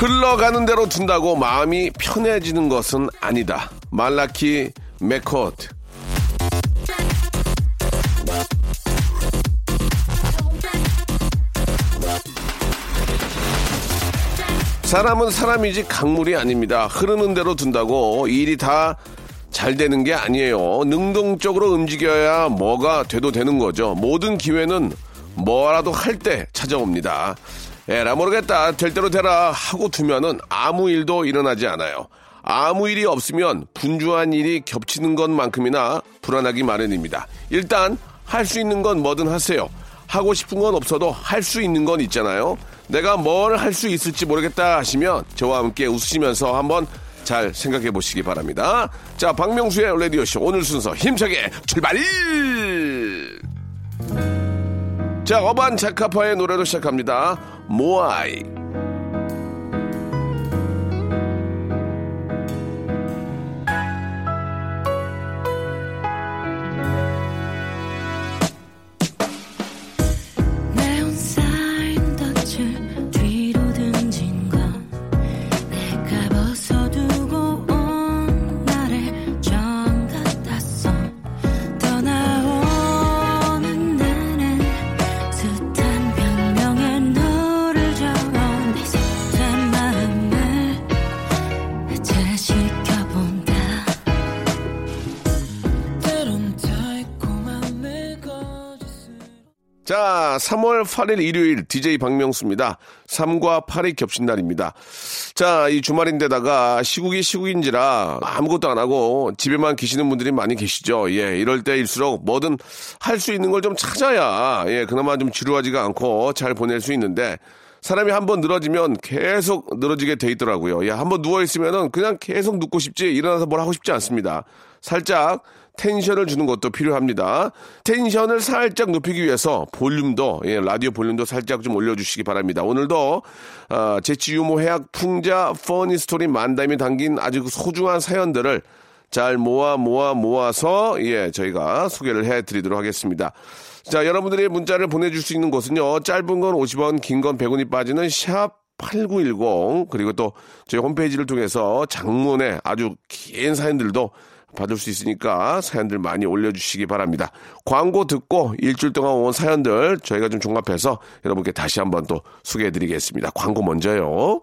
흘러가는 대로 둔다고 마음이 편해지는 것은 아니다 말라키 맥코트 사람은 사람이지 강물이 아닙니다. 흐르는 대로 둔다고 일이 다 잘 되는 게 아니에요. 능동적으로 움직여야 뭐가 돼도 되는 거죠. 모든 기회는 뭐라도 할 때 찾아옵니다. 에라 모르겠다. 될 대로 되라 하고 두면은 아무 일도 일어나지 않아요. 아무 일이 없으면 분주한 일이 겹치는 것만큼이나 불안하기 마련입니다. 일단 할 수 있는 건 뭐든 하세요. 하고 싶은 건 없어도 할 수 있는 건 있잖아요. 내가 뭘 할 수 있을지 모르겠다 하시면 저와 함께 웃으시면서 한번 잘 생각해 보시기 바랍니다. 자, 박명수의 라디오쇼 오늘 순서 힘차게 출발! 자, 어반 자카파의 노래로 시작합니다. 모 자, 3월 8일 일요일 DJ 박명수입니다. 3과 8이 겹친 날입니다. 자, 이 주말인데다가 시국이 시국인지라 아무것도 안 하고 집에만 계시는 분들이 많이 계시죠. 예, 이럴 때일수록 뭐든 할 수 있는 걸 좀 찾아야 예, 그나마 좀 지루하지가 않고 잘 보낼 수 있는데 사람이 한 번 늘어지면 계속 늘어지게 돼 있더라고요. 예, 한번 누워 있으면은 그냥 계속 눕고 싶지 일어나서 뭘 하고 싶지 않습니다. 살짝 텐션을 주는 것도 필요합니다. 텐션을 살짝 높이기 위해서 볼륨도 예, 라디오 볼륨도 살짝 좀 올려주시기 바랍니다. 오늘도 어, 재치 유머 해학 풍자 funny 스토리 만담이 담긴 아주 소중한 사연들을 잘 모아 모아 모아서 예 저희가 소개를 해드리도록 하겠습니다. 자 여러분들이 문자를 보내줄 수 있는 곳은요 짧은 건 50원 긴 건 100원이 빠지는 샵 8910 그리고 또 저희 홈페이지를 통해서 장문의 아주 긴 사연들도 받을 수 있으니까 사연들 많이 올려주시기 바랍니다. 광고 듣고 일주일 동안 온 사연들 저희가 좀 종합해서 여러분께 다시 한번 또 소개해드리겠습니다. 광고 먼저요.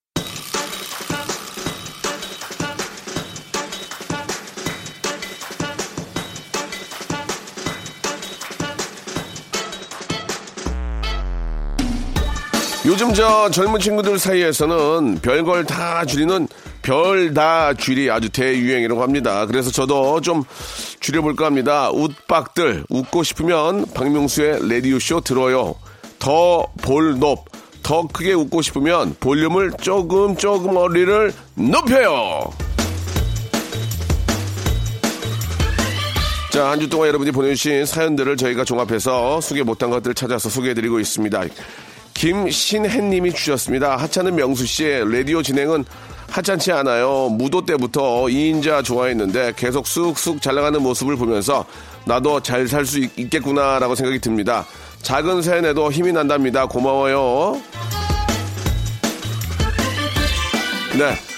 요즘 저 젊은 친구들 사이에서는 별걸 다 줄이는 별 다 줄이 아주 대유행이라고 합니다. 그래서 저도 좀 줄여볼까 합니다. 웃박들 웃고 싶으면 박명수의 라디오 쇼 들어요. 더 볼높 더 크게 웃고 싶으면 볼륨을 조금 조금 어리를 높여요. 자, 한 주 동안 여러분이 보내주신 사연들을 저희가 종합해서 소개 못한 것들을 찾아서 소개해드리고 있습니다. 김신혜님이 주셨습니다. 하찮은 명수 씨의 라디오 진행은 하찮지 않아요. 무도 때부터 2인자 좋아했는데 계속 쑥쑥 잘 나가는 모습을 보면서 나도 잘 살 수 있겠구나라고 생각이 듭니다. 작은 사연에도 힘이 난답니다. 고마워요. 네.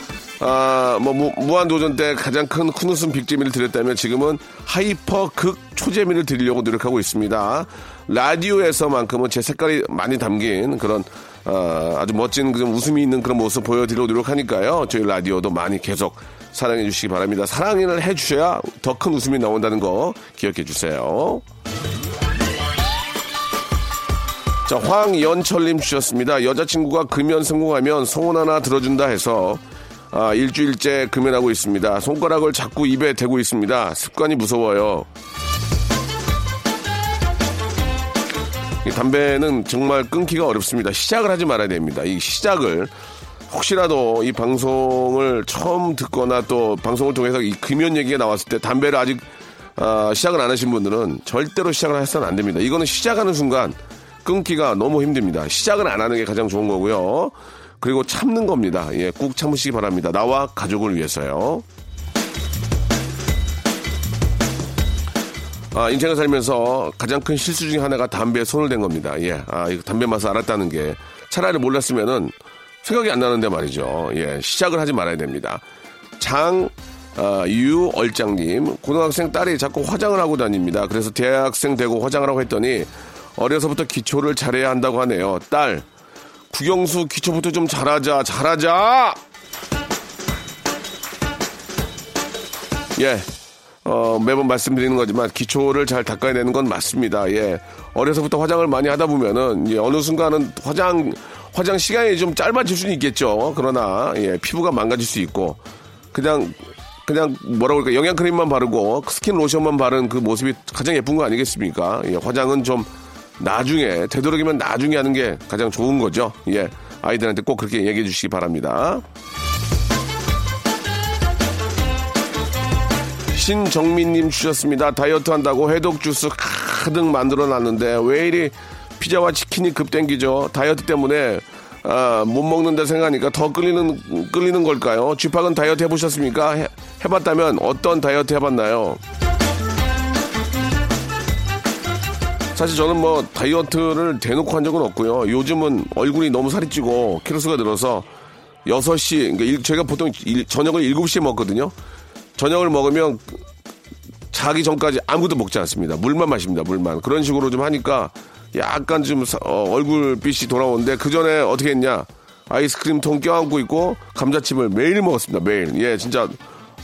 아, 뭐, 무, 무한도전 때 가장 큰, 큰 웃음 빅재미를 드렸다면 지금은 hyper 극 초재미를 드리려고 노력하고 있습니다. 라디오에서만큼은 제 색깔이 많이 담긴 그런, 아, 아주 멋진 그 웃음이 있는 그런 모습 보여드리려고 노력하니까요. 저희 라디오도 많이 계속 사랑해 주시기 바랍니다. 사랑을 해 주셔야 더 큰 웃음이 나온다는 거 기억해 주세요. 자, 황연철님 주셨습니다. 여자친구가 금연 성공하면 소원 하나 들어준다 해서 아, 일주일째 금연하고 있습니다. 손가락을 자꾸 입에 대고 있습니다. 습관이 무서워요. 이 담배는 정말 끊기가 어렵습니다. 시작을 하지 말아야 됩니다. 이 시작을 혹시라도 이 방송을 처음 듣거나 또 방송을 통해서 이 금연 얘기가 나왔을 때 담배를 아직 아, 시작을 안 하신 분들은 절대로 시작을 해서는 안 됩니다. 이거는 시작하는 순간 끊기가 너무 힘듭니다. 시작을 안 하는 게 가장 좋은 거고요. 그리고 참는 겁니다. 예, 꾹 참으시기 바랍니다. 나와 가족을 위해서요. 아, 인생을 살면서 가장 큰 실수 중에 하나가 담배에 손을 댄 겁니다. 예, 아, 이거 담배 맛을 알았다는 게 차라리 몰랐으면은 생각이 안 나는데 말이죠. 예, 시작을 하지 말아야 됩니다. 장, 아, 유얼장님, 고등학생 딸이 자꾸 화장을 하고 다닙니다. 그래서 대학생 되고 화장을 하고 했더니 어려서부터 기초를 잘해야 한다고 하네요. 딸, 국영수 기초부터 좀 잘하자, 잘하자! 예, 어, 매번 말씀드리는 거지만 기초를 잘 닦아야 되는 건 맞습니다. 예. 어려서부터 화장을 많이 하다 보면은 예, 어느 순간은 화장 화장 시간이 좀 짧아질 수는 있겠죠. 그러나 예, 피부가 망가질 수 있고 그냥 그냥 뭐라 그럴까 영양 크림만 바르고 스킨 로션만 바른 그 모습이 가장 예쁜 거 아니겠습니까? 예, 화장은 좀 나중에 되도록이면 나중에 하는 게 가장 좋은 거죠. 예. 아이들한테 꼭 그렇게 얘기해 주시기 바랍니다. 신정민님 주셨습니다. 다이어트 한다고 해독 주스 가득 만들어 놨는데 왜 이리 피자와 치킨이 급땡기죠? 다이어트 때문에 아, 못 먹는다 생각하니까 더 끌리는 끌리는 걸까요? 쥐팍은 다이어트 해보셨습니까? 해, 해봤다면 어떤 다이어트 해봤나요? 사실 저는 뭐 다이어트를 대놓고 한 적은 없고요. 요즘은 얼굴이 너무 살이 찌고 키로수가 늘어서 6시, 그러니까 일- 제가 보통 일- 저녁을 7시에 먹거든요. 저녁을 먹으면 자기 전까지 아무것도 먹지 않습니다. 물만 마십니다. 물만. 그런 식으로 좀 하니까 약간 좀 사- 어, 얼굴빛이 돌아오는데 그 전에 어떻게 했냐? 아이스크림 통 껴안고 있고 감자칩을 매일 먹었습니다. 매일. 예, 진짜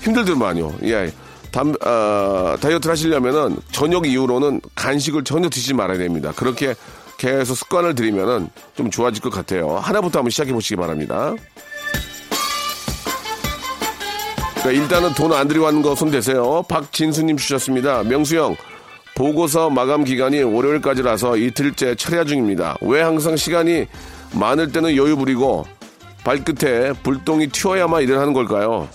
힘들더만요. 예. 담, 아, 다이어트를 하시려면은 저녁 이후로는 간식을 전혀 드시지 말아야 됩니다. 그렇게 계속 습관을 들이면은 좀 좋아질 것 같아요. 하나부터 한번 시작해 보시기 바랍니다. 그러니까 일단은 돈 안 들이고 하는 거 손 대세요. 박진수님 주셨습니다. 명수형, 보고서 마감 기간이 월요일까지라서 이틀째 철야 중입니다. 왜 항상 시간이 많을 때는 여유 부리고 발끝에 불똥이 튀어야만 일을 하는 걸까요?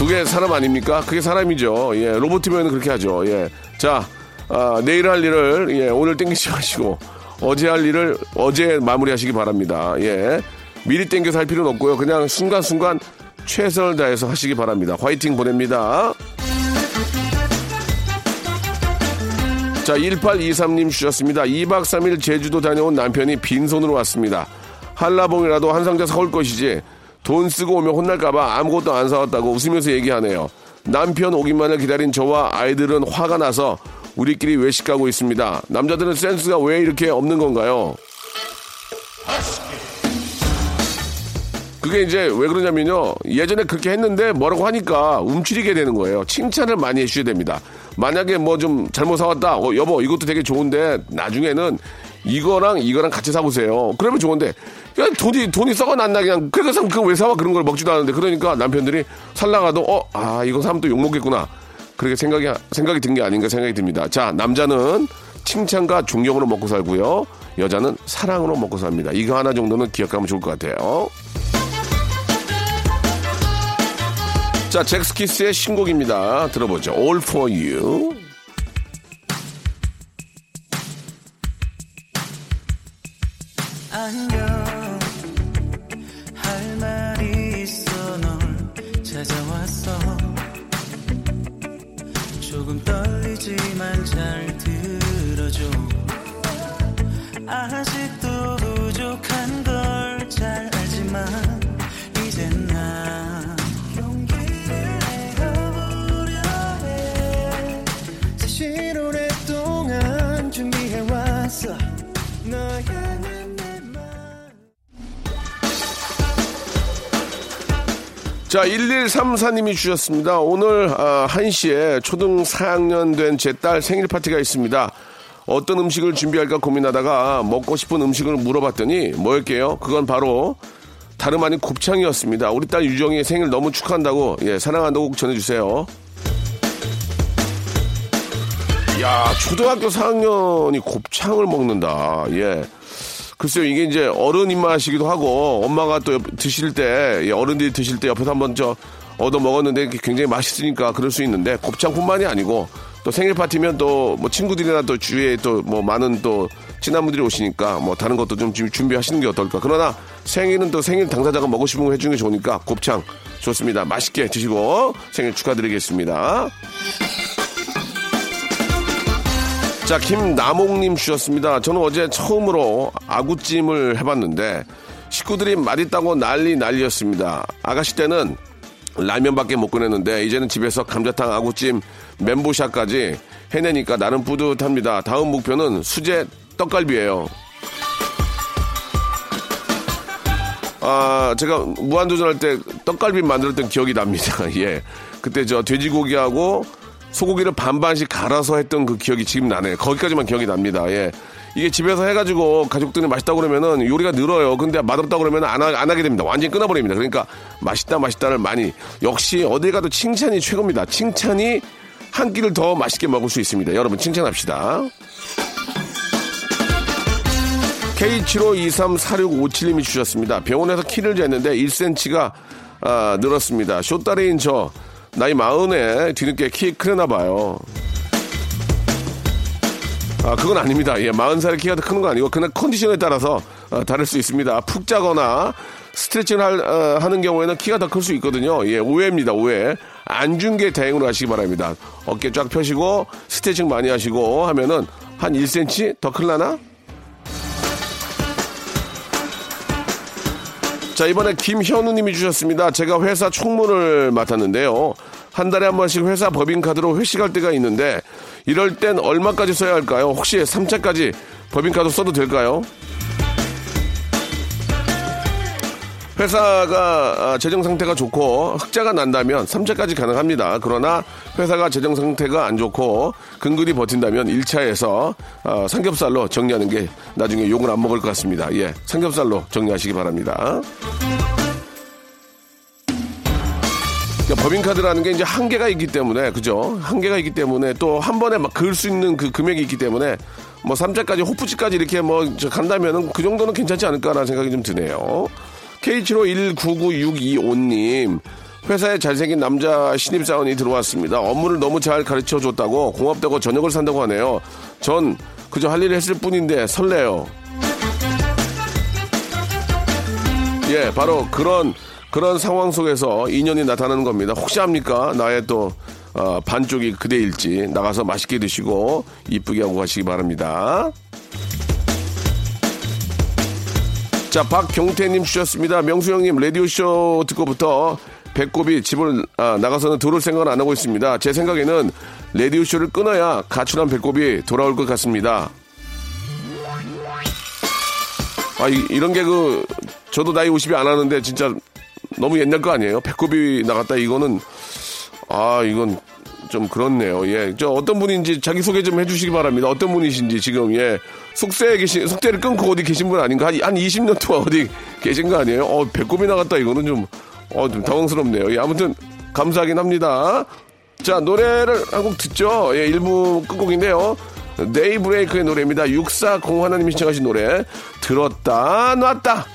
그게 사람 아닙니까? 그게 사람이죠. 예, 로봇이면 그렇게 하죠. 예. 자, 아, 내일 할 일을, 예, 오늘 땡기지 마시고, 어제 할 일을 어제 마무리 하시기 바랍니다. 예. 미리 땡겨서 할 필요는 없고요. 그냥 순간순간 최선을 다해서 하시기 바랍니다. 화이팅 보냅니다. 자, 1823님 주셨습니다. 2박 3일 제주도 다녀온 남편이 빈손으로 왔습니다. 한라봉이라도 한 상자 사올 것이지 돈 쓰고 오면 혼날까봐 아무것도 안 사왔다고 웃으면서 얘기하네요. 남편 오기만을 기다린 저와 아이들은 화가 나서 우리끼리 외식하고 있습니다. 남자들은 센스가 왜 이렇게 없는 건가요? 그게 이제 왜 그러냐면요. 예전에 그렇게 했는데 뭐라고 하니까 움츠리게 되는 거예요. 칭찬을 많이 해주셔야 됩니다. 만약에 뭐 좀 잘못 사왔다. 어, 여보, 이것도 되게 좋은데 나중에는 이거랑 이거랑 같이 사보세요. 그러면 좋은데. 그냥 돈이, 돈이 썩어났나 그냥. 그래서 그거 왜 사와? 그런 걸 먹지도 않는데. 그러니까 남편들이 살라가도 어, 아, 이거 사면 또 욕 먹겠구나. 그렇게 생각이, 생각이 든 게 아닌가 생각이 듭니다. 자, 남자는 칭찬과 존경으로 먹고 살고요. 여자는 사랑으로 먹고 삽니다. 이거 하나 정도는 기억하면 좋을 것 같아요. 자, 잭스키스의 신곡입니다. 들어보죠. All for you. 아직도 부족한 걸 잘 알지만. 자, 1134님이 주셨습니다. 오늘 아, 1시에 초등 4학년 된 제 딸 생일 파티가 있습니다. 어떤 음식을 준비할까 고민하다가 먹고 싶은 음식을 물어봤더니 뭐였게요? 그건 바로 다름 아닌 곱창이었습니다. 우리 딸 유정이 생일 너무 축하한다고 예, 사랑한다고 꼭 전해주세요. 야, 초등학교 4학년이 곱창을 먹는다. 예. 글쎄요, 이게 이제 어른 입맛이기도 하고, 엄마가 또 옆- 드실 때, 예, 어른들이 드실 때 옆에서 한번 저, 얻어 먹었는데 굉장히 맛있으니까 그럴 수 있는데, 곱창뿐만이 아니고, 또 생일 파티면 또 뭐 친구들이나 또 주위에 또 뭐 많은 또 친한 분들이 오시니까 뭐 다른 것도 좀 준- 준비하시는 게 어떨까. 그러나 생일은 또 생일 당사자가 먹고 싶은 거 해주는 게 좋으니까 곱창 좋습니다. 맛있게 드시고 생일 축하드리겠습니다. 자, 김남옥님 주셨습니다. 저는 어제 처음으로 아구찜을 해봤는데 식구들이 맛있다고 난리 난리였습니다. 아가씨 때는 라면밖에 못 꺼냈는데 이제는 집에서 감자탕, 아구찜, 멘보샤까지 해내니까 나름 뿌듯합니다. 다음 목표는 수제 떡갈비예요. 아, 제가 무한도전할 때 떡갈비 만들었던 기억이 납니다. 예. 그때 저 돼지고기하고 소고기를 반반씩 갈아서 했던 그 기억이 지금 나네요. 거기까지만 기억이 납니다. 예. 이게 집에서 해가지고 가족들이 맛있다고 그러면은 요리가 늘어요. 근데 맛없다고 그러면 안, 하, 안 하게 됩니다. 완전히 끊어버립니다. 그러니까 맛있다, 맛있다를 많이. 역시 어딜 가도 칭찬이 최고입니다. 칭찬이 한 끼를 더 맛있게 먹을 수 있습니다. 여러분 칭찬합시다. K75234657님이 주셨습니다. 병원에서 키를 쟀는데 1cm가 아, 늘었습니다. 쇼다리인 저 나이 마흔에 뒤늦게 키 크려나 봐요. 아, 그건 아닙니다. 예, 40살에 키가 더 크는 건 아니고, 그날 컨디션에 따라서 어, 다를 수 있습니다. 푹 자거나 스트레칭을 할, 어, 하는 경우에는 키가 더 클 수 있거든요. 예, 오해입니다, 오해. 안준게 다행으로 하시기 바랍니다. 어깨 쫙 펴시고, 스트레칭 많이 하시고 하면은 한 1cm 더 클라나? 자, 이번에 김현우 님이 주셨습니다. 제가 회사 총무를 맡았는데요. 한 달에 한 번씩 회사 법인카드로 회식할 때가 있는데, 이럴 땐 얼마까지 써야 할까요? 혹시 3차까지 법인카드 써도 될까요? 회사가 아, 재정 상태가 좋고 흑자가 난다면 3차까지 가능합니다. 그러나 회사가 재정 상태가 안 좋고 근근히 버틴다면 1차에서 삼겹살로 정리하는 게 나중에 욕을 안 먹을 것 같습니다. 예, 삼겹살로 정리하시기 바랍니다. 그러니까 법인카드라는 게 이제 한계가 있기 때문에 그죠? 한계가 있기 때문에 또 한 번에 막 그을 수 있는 그 금액이 있기 때문에 뭐 3자까지 호프치까지 이렇게 뭐저 간다면은 그 정도는 괜찮지 않을까라는 생각이 좀 드네요. K75199625님 회사에 잘생긴 남자 신입사원이 들어왔습니다. 업무를 너무 잘 가르쳐 줬다고 고맙다고 저녁을 산다고 하네요. 전 그저 할 일을 했을 뿐인데 설레요. 예, 바로 그런 그런 상황 속에서 인연이 나타나는 겁니다. 혹시 합니까? 나의 또 어, 반쪽이 그대일지 나가서 맛있게 드시고 이쁘게 하고 가시기 바랍니다. 자, 박경태님 주셨습니다. 명수 형님 라디오쇼 듣고부터 배꼽이 집을 아, 나가서는 들어올 생각을 안 하고 있습니다. 제 생각에는 라디오쇼를 끊어야 가출한 배꼽이 돌아올 것 같습니다. 아, 이, 런 개그, 저도 나이 50이 안 하는데 진짜 너무 옛날 거 아니에요? 배꼽이 나갔다 이거는, 아, 이건 좀 그렇네요. 예. 저 어떤 분인지 자기소개 좀 해주시기 바랍니다. 어떤 분이신지 지금, 예. 속세에 계신, 속세를 끊고 어디 계신 분 아닌가? 한, 한 20년 동안 어디 계신 거 아니에요? 어, 배꼽이 나갔다 이거는 좀, 어, 좀 당황스럽네요. 예. 아무튼, 감사하긴 합니다. 자, 노래를 한 곡 듣죠? 예, 1부 끝곡인데요. 네이브레이크의 노래입니다. 640 하나님이 신청하신 노래. 들었다, 놨다.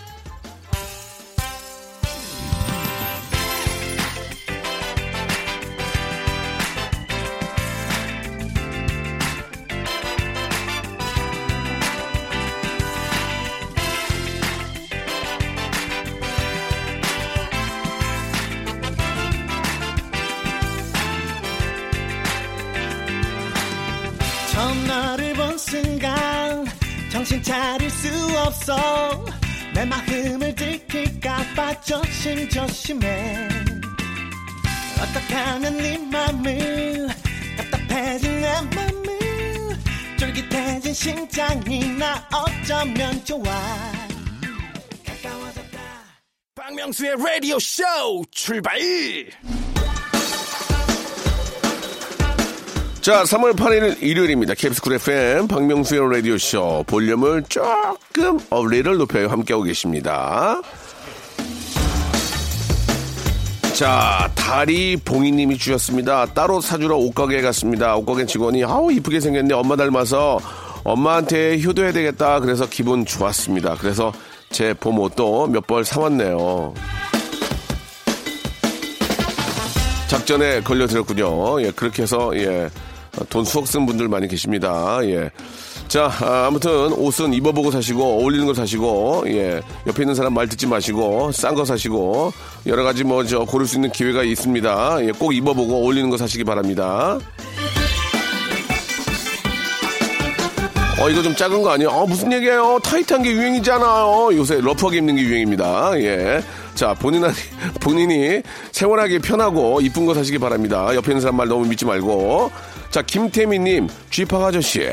차릴 수 없어. 내 마음을 들킬까봐 조심조심해. 어떻게 하면 네 맘을 답답해진 내 맘을? 쫄깃해진 심장이 나 어쩌면 좋아. 가까워졌다. 박명수의 라디오 쇼 출발 자, 3월 8일 일요일입니다. KBS Cool FM 박명수의 라디오쇼 볼륨을 조금 어리를 높여요. 함께하고 계십니다. 자, 다리 봉이님이 주셨습니다. 딸 옷 사주러 옷가게에 갔습니다. 옷가게 직원이 아우 이쁘게 생겼네. 엄마 닮아서 엄마한테 효도해야 되겠다. 그래서 기분 좋았습니다. 그래서 제 봄 옷도 몇 벌 사왔네요. 작전에 걸려들었군요. 예, 그렇게 해서, 예, 돈 수억 쓴 분들 많이 계십니다. 예. 자, 아, 아무튼 옷은 입어보고 사시고, 어울리는 거 사시고, 예, 옆에 있는 사람 말 듣지 마시고, 싼 거 사시고, 여러 가지 뭐, 저, 고를 수 있는 기회가 있습니다. 예, 꼭 입어보고 어울리는 거 사시기 바랍니다. 어, 이거 좀 작은 거 아니에요? 어, 무슨 얘기예요? 타이트한 게 유행이잖아요. 요새 러프하게 입는 게 유행입니다. 예. 자, 본인이, 본인이 생활하기 편하고 이쁜 거 사시기 바랍니다. 옆에 있는 사람 말 너무 믿지 말고. 자, 김태미님, 쥐팍 아저씨.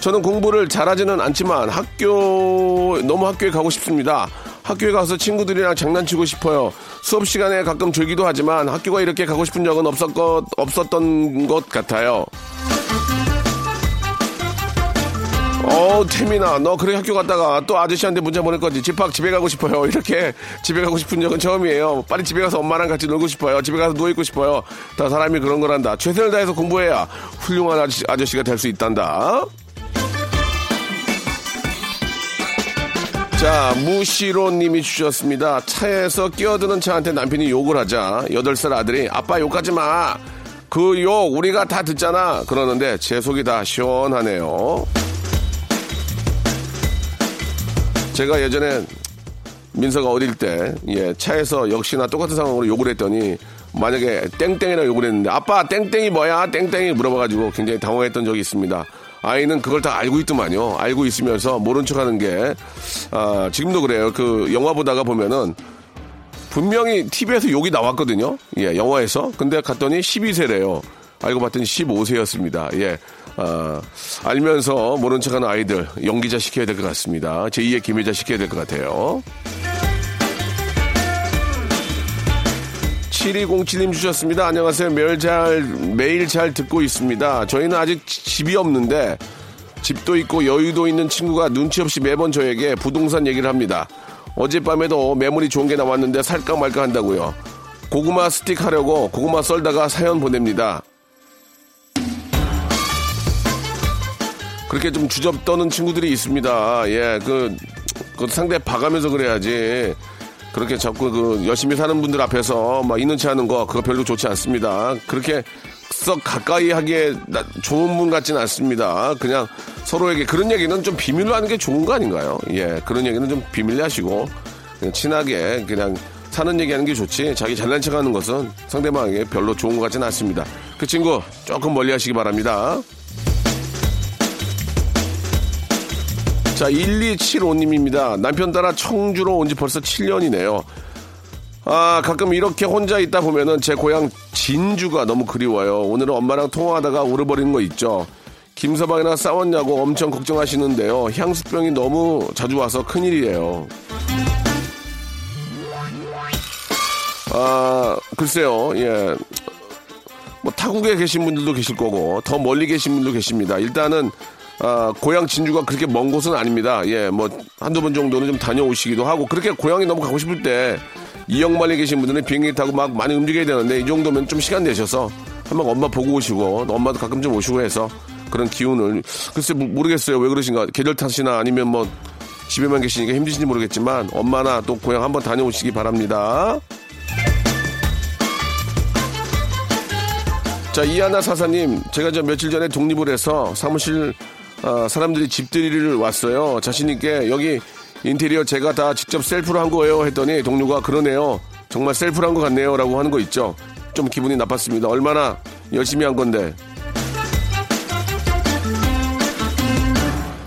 저는 공부를 잘하지는 않지만 학교, 너무 학교에 가고 싶습니다. 학교에 가서 친구들이랑 장난치고 싶어요. 수업 시간에 가끔 졸기도 하지만 학교가 이렇게 가고 싶은 적은 없었것, 없었던 것 같아요. 어, 태민아, 너 그래 학교 갔다가 또 아저씨한테 문자 보낼 거지. 집합 집에 가고 싶어요. 이렇게 집에 가고 싶은 적은 처음이에요. 빨리 집에 가서 엄마랑 같이 놀고 싶어요. 집에 가서 누워있고 싶어요. 다 사람이 그런 거란다. 최선을 다해서 공부해야 훌륭한 아저씨, 아저씨가 될 수 있단다. 자, 무시로님이 주셨습니다. 차에서 끼어드는 차한테 남편이 욕을 하자. 8살 아들이 아빠 욕하지 마. 그 욕 우리가 다 듣잖아. 그러는데 제 속이 다 시원하네요. 제가 예전에 민서가 어릴 때, 예, 차에서 역시나 똑같은 상황으로 욕을 했더니, 만약에 땡땡이라고 욕을 했는데, 아빠, 땡땡이 뭐야? 땡땡이 물어봐가지고 굉장히 당황했던 적이 있습니다. 아이는 그걸 다 알고 있더만요. 알고 있으면서 모른 척 하는 게, 아, 지금도 그래요. 그 영화 보다가 보면은, 분명히 TV에서 욕이 나왔거든요. 예, 영화에서. 근데 갔더니 12세래요. 알고 봤더니 15세였습니다. 예. 아, 알면서 모른 척하는 아이들 연기자 시켜야 될 것 같습니다. 제2의 김혜자 시켜야 될 것 같아요. 7207님 주셨습니다. 안녕하세요. 매일 잘, 매일 잘 듣고 있습니다. 저희는 아직 집이 없는데 집도 있고 여유도 있는 친구가 눈치 없이 매번 저에게 부동산 얘기를 합니다. 어젯밤에도 매물이 좋은 게 나왔는데 살까 말까 한다고요. 고구마 스틱 하려고 고구마 썰다가 사연 보냅니다. 그렇게 좀 주접 떠는 친구들이 있습니다. 예, 그, 그 상대 봐가면서 그래야지. 그렇게 자꾸 그 열심히 사는 분들 앞에서 막 있는 체 하는 거 그거 별로 좋지 않습니다. 그렇게 썩 가까이 하기에 나- 좋은 분 같지는 않습니다. 그냥 서로에게 그런 얘기는 좀 비밀로 하는 게 좋은 거 아닌가요? 예, 그런 얘기는 좀 비밀로 하시고 그냥 친하게 그냥 사는 얘기하는 게 좋지 자기 잘난 척하는 것은 상대방에게 별로 좋은 것 같지는 않습니다. 그 친구 조금 멀리 하시기 바랍니다. 자, 1275님입니다. 남편 따라 청주로 온 지 벌써 7년이네요. 아, 가끔 이렇게 혼자 있다 보면은 제 고향 진주가 너무 그리워요. 오늘은 엄마랑 통화하다가 울어버리는 거 있죠. 김서방이랑 싸웠냐고 엄청 걱정하시는데요. 향수병이 너무 자주 와서 큰일이에요. 아, 글쎄요, 예. 뭐 타국에 계신 분들도 계실 거고 더 멀리 계신 분도 계십니다. 일단은 아, 고향 진주가 그렇게 먼 곳은 아닙니다. 예, 뭐 한두 번 정도는 좀 다녀오시기도 하고 그렇게 고향이 너무 가고 싶을 때 이영만에 계신 분들은 비행기 타고 막 많이 움직여야 되는데 이 정도면 좀 시간 내셔서 한번 엄마 보고 오시고 엄마도 가끔 좀 오시고 해서 그런 기운을 글쎄 모- 모르겠어요 왜 그러신가 계절 탓이나 아니면 뭐 집에만 계시니까 힘드신지 모르겠지만 엄마나 또 고향 한번 다녀오시기 바랍니다. 자, 이하나 사사님, 제가 저 며칠 전에 독립을 해서 사무실 아, 사람들이 집들이를 왔어요. 자신있게 여기 인테리어 제가 다 직접 셀프로 한 거예요. 했더니 동료가 그러네요. 정말 셀프로 한 것 같네요. 라고 하는 거 있죠. 좀 기분이 나빴습니다. 얼마나 열심히 한 건데.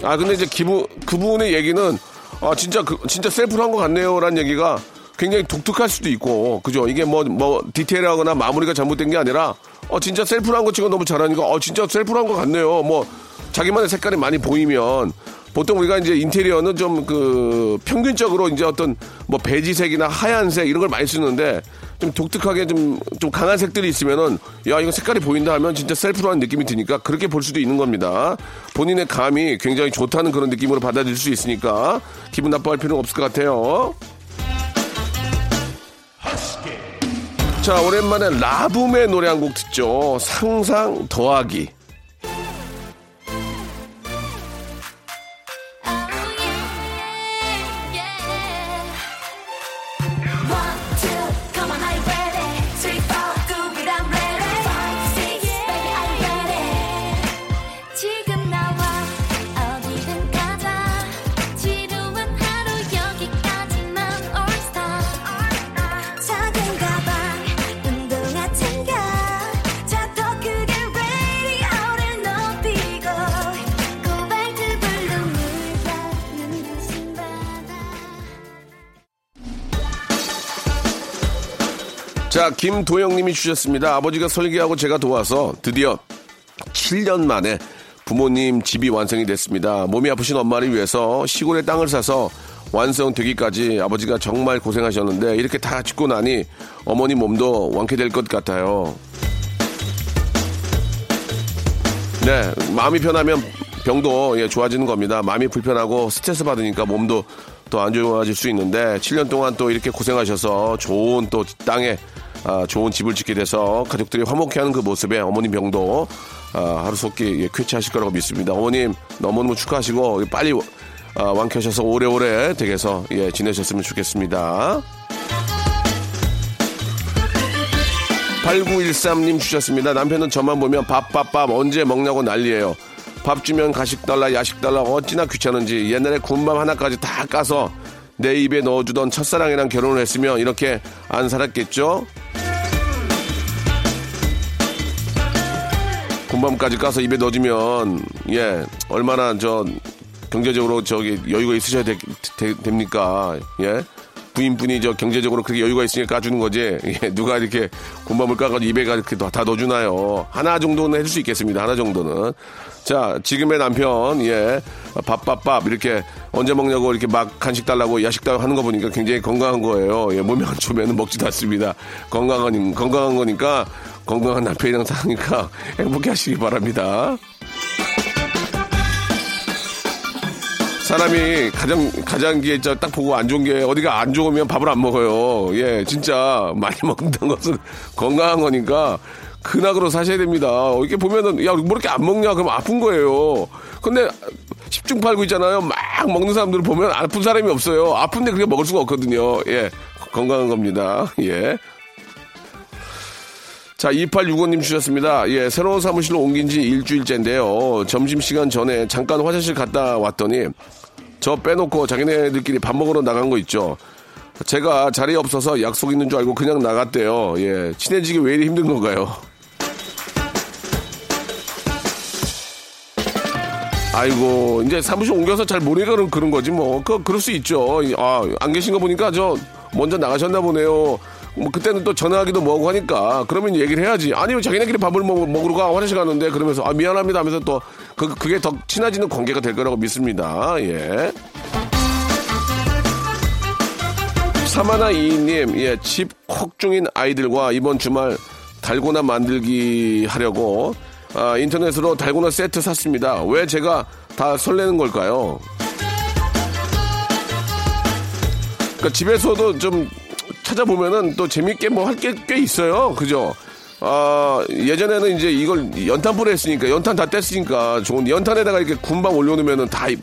아, 근데 이제 기분, 그 부분의 얘기는 아, 진짜 그, 진짜 셀프로 한 것 같네요. 라는 얘기가 굉장히 독특할 수도 있고, 그죠? 이게 뭐, 뭐, 디테일하거나 마무리가 잘못된 게 아니라, 어, 진짜 셀프로 한거 지금 너무 잘하니까, 어, 진짜 셀프로 한 것 같네요. 뭐, 자기만의 색깔이 많이 보이면, 보통 우리가 이제 인테리어는 좀 그 평균적으로 이제 어떤 뭐 베지색이나 하얀색 이런 걸 많이 쓰는데 좀 독특하게 좀, 좀 강한 색들이 있으면은 야, 이거 색깔이 보인다 하면 진짜 셀프로 한 느낌이 드니까 그렇게 볼 수도 있는 겁니다. 본인의 감이 굉장히 좋다는 그런 느낌으로 받아들일 수 있으니까 기분 나빠할 필요는 없을 것 같아요. 자, 오랜만에 라붐의 노래 한 곡 듣죠. 상상 더하기. 자, 김도영님이 주셨습니다. 아버지가 설계하고 제가 도와서 드디어 7년 만에 부모님 집이 완성이 됐습니다. 몸이 아프신 엄마를 위해서 시골에 땅을 사서 완성되기까지 아버지가 정말 고생하셨는데 이렇게 다 짓고 나니 어머니 몸도 완쾌될 것 같아요. 네, 마음이 편하면 병도 예, 좋아지는 겁니다. 마음이 불편하고 스트레스 받으니까 몸도 더안 좋아질 수 있는데 7년 동안 또 이렇게 고생하셔서 좋은 또 땅에 아, 좋은 집을 짓게 돼서 가족들이 화목해하는 그 모습에 어머님 병도 아, 하루속히 예, 쾌차하실 거라고 믿습니다. 어머님 너무너무 축하하시고 빨리 아, 완쾌하셔서 오래오래 댁에서 예, 지내셨으면 좋겠습니다. 8913님 주셨습니다. 남편은 저만 보면 밥, 밥, 밥 언제 먹냐고 난리예요. 밥 주면 가식 달라, 야식 달라 어찌나 귀찮은지 옛날에 군밤 하나까지 다 까서 내 입에 넣어주던 첫사랑이랑 결혼을 했으면 이렇게 안 살았겠죠? 군밤까지 까서 입에 넣어주면 예 얼마나 저 경제적으로 저기 여유가 있으셔야 되, 되- 됩니까? 예? 부인분이 저 경제적으로 그렇게 여유가 있으니까 까주는 거지. 예, 누가 이렇게 군밤을 까가지고 입에 이렇게 다, 다 넣어주나요? 하나 정도는 해줄 수 있겠습니다. 하나 정도는. 자, 지금의 남편, 예, 밥밥밥 이렇게 언제 먹냐고 이렇게 막 간식 달라고 야식 달라고 하는 거 보니까 굉장히 건강한 거예요. 예, 몸이 안 좋으면 먹지도 않습니다. 건강한, 건강한 거니까 건강한 남편이랑 사니까 행복해 하시기 바랍니다. 사람이 가장 가장 게딱 보고 안 좋은 게 어디가 안 좋으면 밥을 안 먹어요. 예, 진짜 많이 먹는다는 것은 건강한 거니까 근학으로 사셔야 됩니다. 이렇게 보면은 야, 뭐 이렇게 안 먹냐? 그럼 아픈 거예요. 근데 10중 팔구 있잖아요. 막 먹는 사람들을 보면 아픈 사람이 없어요. 아픈데 그게 먹을 수가 없거든요. 예, 건강한 겁니다. 예. 자, 2865님 주셨습니다. 예, 새로운 사무실로 옮긴 지 일주일째인데요. 점심시간 전에 잠깐 화장실 갔다 왔더니 저 빼놓고 자기네들끼리 밥 먹으러 나간 거 있죠. 제가 자리에 없어서 약속 있는 줄 알고 그냥 나갔대요. 예, 친해지기 왜 이리 힘든 건가요? 아이고, 이제 사무실 옮겨서 잘 모르니까 그런- 거지 뭐. 그, 그럴 수 있죠. 아, 안 계신 거 보니까 저 먼저 나가셨나 보네요. 뭐 그때는 또 전화하기도 뭐하고 하니까 그러면 얘기를 해야지. 아니면 자기네끼리 밥을 먹, 먹으러 가 화장실 가는데 그러면서 아 미안합니다 하면서 또 그, 그게 더 친해지는 관계가 될 거라고 믿습니다. 예. 사마나 이님, 예, 집 콕 중인 아이들과 이번 주말 달고나 만들기 하려고 아, 인터넷으로 달고나 세트 샀습니다. 왜 제가 다 설레는 걸까요? 그러니까 집에서도 좀 찾아보면은 또 재밌게 뭐 할 게 꽤 있어요. 그죠? 아, 예전에는 이제 이걸 연탄불에 했으니까, 연탄 다 뗐으니까 좋은, 연탄에다가 이렇게 군밤 올려놓으면은 다 이-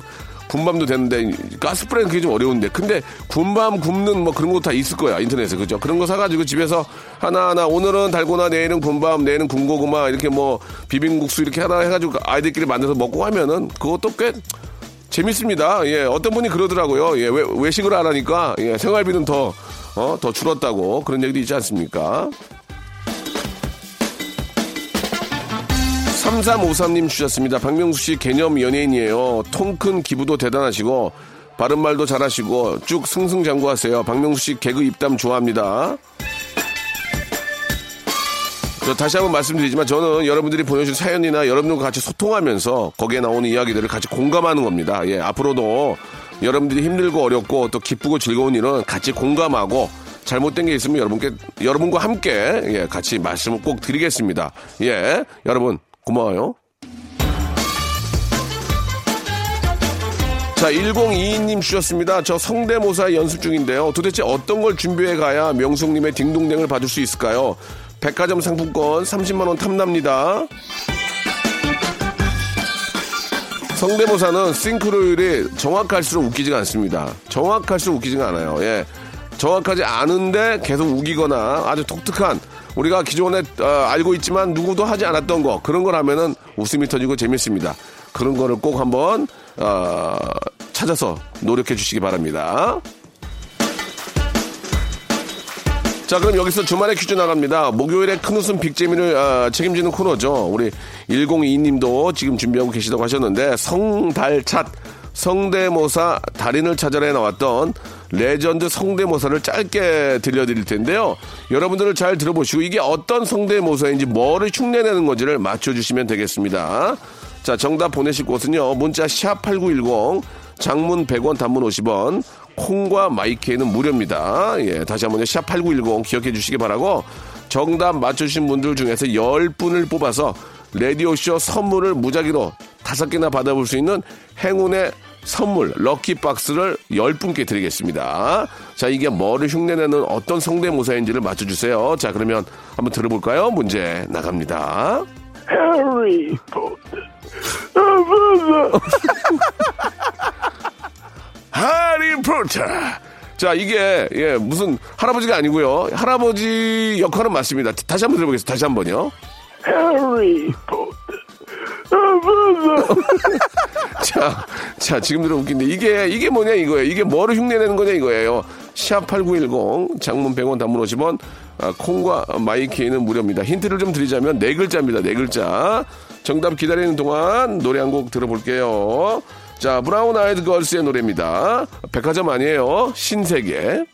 군밤도 되는데, 가스불에는 그게 좀 어려운데. 근데 군밤 굽는 뭐 그런 거 다 있을 거야, 인터넷에. 그죠? 그런 거 사가지고 집에서 하나하나, 오늘은 달고나, 내일은 군밤, 내일은 군고구마, 이렇게 뭐 비빔국수 이렇게 하나 해가지고 아이들끼리 만들어서 먹고 하면은 그것도 꽤 재밌습니다. 예, 어떤 분이 그러더라고요. 예, 외, 외식을 안 하니까, 예, 생활비는 더, 어, 더 줄었다고. 그런 얘기도 있지 않습니까? 3353님 주셨습니다. 박명수 씨 개념 연예인이에요. 통 큰 기부도 대단하시고, 바른말도 잘하시고, 쭉 승승장구하세요. 박명수 씨 개그 입담 좋아합니다. 저 다시 한번 말씀드리지만 저는 여러분들이 보내주신 사연이나 여러분들과 같이 소통하면서 거기에 나오는 이야기들을 같이 공감하는 겁니다. 예, 앞으로도 여러분들이 힘들고 어렵고 또 기쁘고 즐거운 일은 같이 공감하고 잘못된 게 있으면 여러분께 여러분과 함께 예, 같이 말씀을 꼭 드리겠습니다. 예, 여러분 고마워요. 자, 1022님 주셨습니다. 저 성대모사 연습 중인데요. 도대체 어떤 걸 준비해 가야 명숙님의 딩동댕을 받을 수 있을까요? 백화점 상품권 30만원 탐납니다. 성대모사는 싱크로율이 정확할수록 웃기지가 않습니다. 정확할수록 웃기지가 않아요. 예. 정확하지 않은데 계속 우기거나 아주 독특한 우리가 기존에 어, 알고 있지만 누구도 하지 않았던 거 그런 걸 하면은 웃음이 터지고 재밌습니다. 그런 거를 꼭 한번 어, 찾아서 노력해 주시기 바랍니다. 자, 그럼 여기서 주말에 퀴즈 나갑니다. 목요일에 큰 웃음 빅재미를 아, 책임지는 코너죠. 우리 102님도 지금 준비하고 계시다고 하셨는데 성달찻 성대모사 달인을 찾아내 나왔던 레전드 성대모사를 짧게 들려드릴 텐데요. 여러분들은 잘 들어보시고 이게 어떤 성대모사인지 뭐를 흉내내는 건지를 맞춰주시면 되겠습니다. 자, 정답 보내실 곳은요. 문자 샵8910 장문 100원 단문 50원 콩과 마이케이는 무료입니다. 예, 다시 한번 샵8910 기억해 주시기 바라고 정답 맞추신 분들 중에서 10분을 뽑아서 라디오쇼 선물을 무작위로 다섯 개나 받아볼 수 있는 행운의 선물 럭키박스를 10분께 드리겠습니다. 자, 이게 뭐를 흉내내는 어떤 성대모사인지를 맞춰주세요. 자, 그러면 한번 들어볼까요? 문제 나갑니다. 해리 포터. 하리포터. 자, 이게, 예, 무슨 할아버지가 아니고요. 할아버지 역할은 맞습니다. 다시 한번 들어보겠습니다. 다시 한 번요. 해리. 자, 자, 지금 들어 웃긴데 이게, 이게 뭐냐 이거예요. 이게 뭐를 흉내내는 거냐 이거예요. 샵8910 장문 100원 단문 50원 아, 콩과 마이케이는 무료입니다. 힌트를 좀 드리자면 네 글자입니다. 네 글자. 정답 기다리는 동안 노래 한 곡 들어볼게요. 자, 브라운 아이드 걸스의 노래입니다. 백화점 아니에요. 신세계.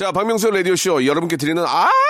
자, 박명수 라디오쇼 여러분께 드리는 아주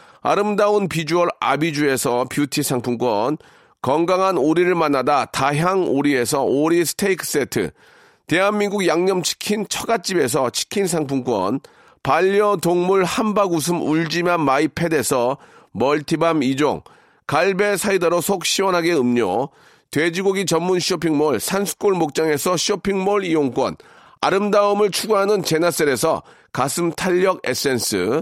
아름다운 비주얼 아비주에서 뷰티 상품권, 건강한 오리를 만나다 다향 오리에서 오리 스테이크 세트, 대한민국 양념치킨 처갓집에서 치킨 상품권, 반려동물 함박 웃음 울지만 마이펫에서 멀티밤 2종, 갈배 사이다로 속 시원하게 음료, 돼지고기 전문 쇼핑몰 산수골 목장에서 쇼핑몰 이용권, 아름다움을 추구하는 제나셀에서 가슴 탄력 에센스,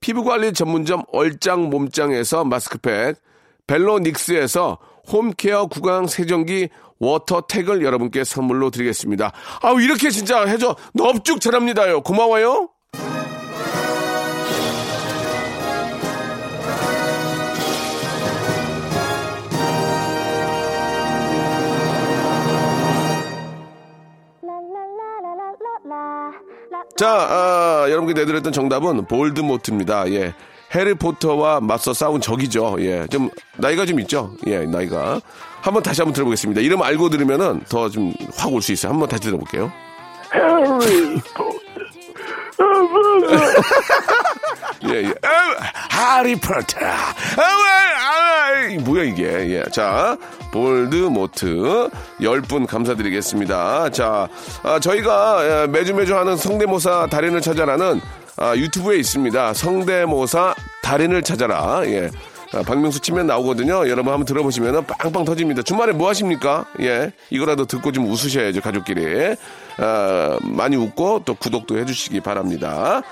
피부관리 전문점 얼짱 몸짱에서 마스크팩, 벨로닉스에서 홈케어 구강 세정기 워터택을 여러분께 선물로 드리겠습니다. 아우 이렇게 진짜 해줘 넙죽 잘합니다요. 고마워요. 자, 아, 여러분께 내드렸던 정답은 볼드모트입니다. 예. 해리포터와 맞서 싸운 적이죠. 예. 좀, 나이가 좀 있죠. 예, 나이가. 한번 다시 한번 들어보겠습니다. 이름 알고 들으면은 더 좀 확 올 수 있어요. 한번 다시 들어볼게요. 해리 포터. 예, 예. 아, 하리포터. 아, 아, 아, 뭐야, 이게. 예. 자, 볼드모트. 10분 감사드리겠습니다. 자, 아, 저희가 예, 매주 매주 하는 성대모사 달인을 찾아라는 아, 유튜브에 있습니다. 성대모사 달인을 찾아라. 예. 아, 박명수 치면 나오거든요. 여러분 한번 들어보시면 빵빵 터집니다. 주말에 뭐 하십니까? 예. 이거라도 듣고 좀 웃으셔야죠, 가족끼리. 아, 많이 웃고 또 구독도 해주시기 바랍니다.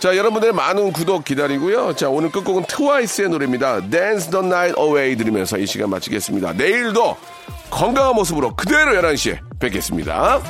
자, 여러분들의 많은 구독 기다리고요. 자, 오늘 끝곡은 트와이스의 노래입니다. Dance the Night Away 들으면서 이 시간 마치겠습니다. 내일도 건강한 모습으로 그대로 11시에 뵙겠습니다.